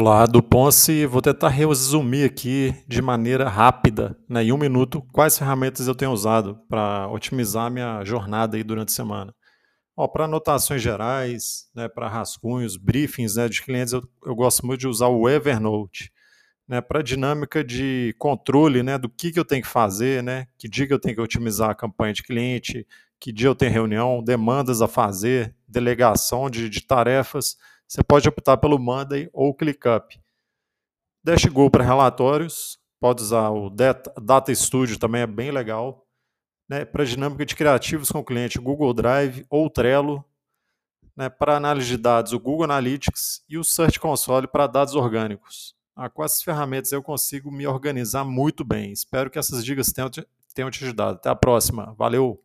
Olá, do Ponce. Vou tentar resumir aqui de maneira rápida, né, em um minuto, quais ferramentas eu tenho usado para otimizar minha jornada aí durante a semana. Para anotações gerais, né, para rascunhos, briefings né, de clientes, eu, eu, gosto muito de usar o Evernote. Né, para dinâmica de controle né, do que, que eu tenho que fazer, né, que dia que eu tenho que otimizar a campanha de cliente, que dia eu tenho reunião, demandas a fazer, delegação de, de tarefas você pode optar pelo Monday ou ClickUp. DashGo para relatórios, pode usar o Data Studio, também é bem legal. Né, para dinâmica de criativos com o cliente, Google Drive ou Trello. Né, para análise de dados, o Google Analytics e o Search Console para dados orgânicos. Ah, com essas ferramentas eu consigo me organizar muito bem. Espero que essas dicas tenham te, tenham te ajudado. Até a próxima. Valeu!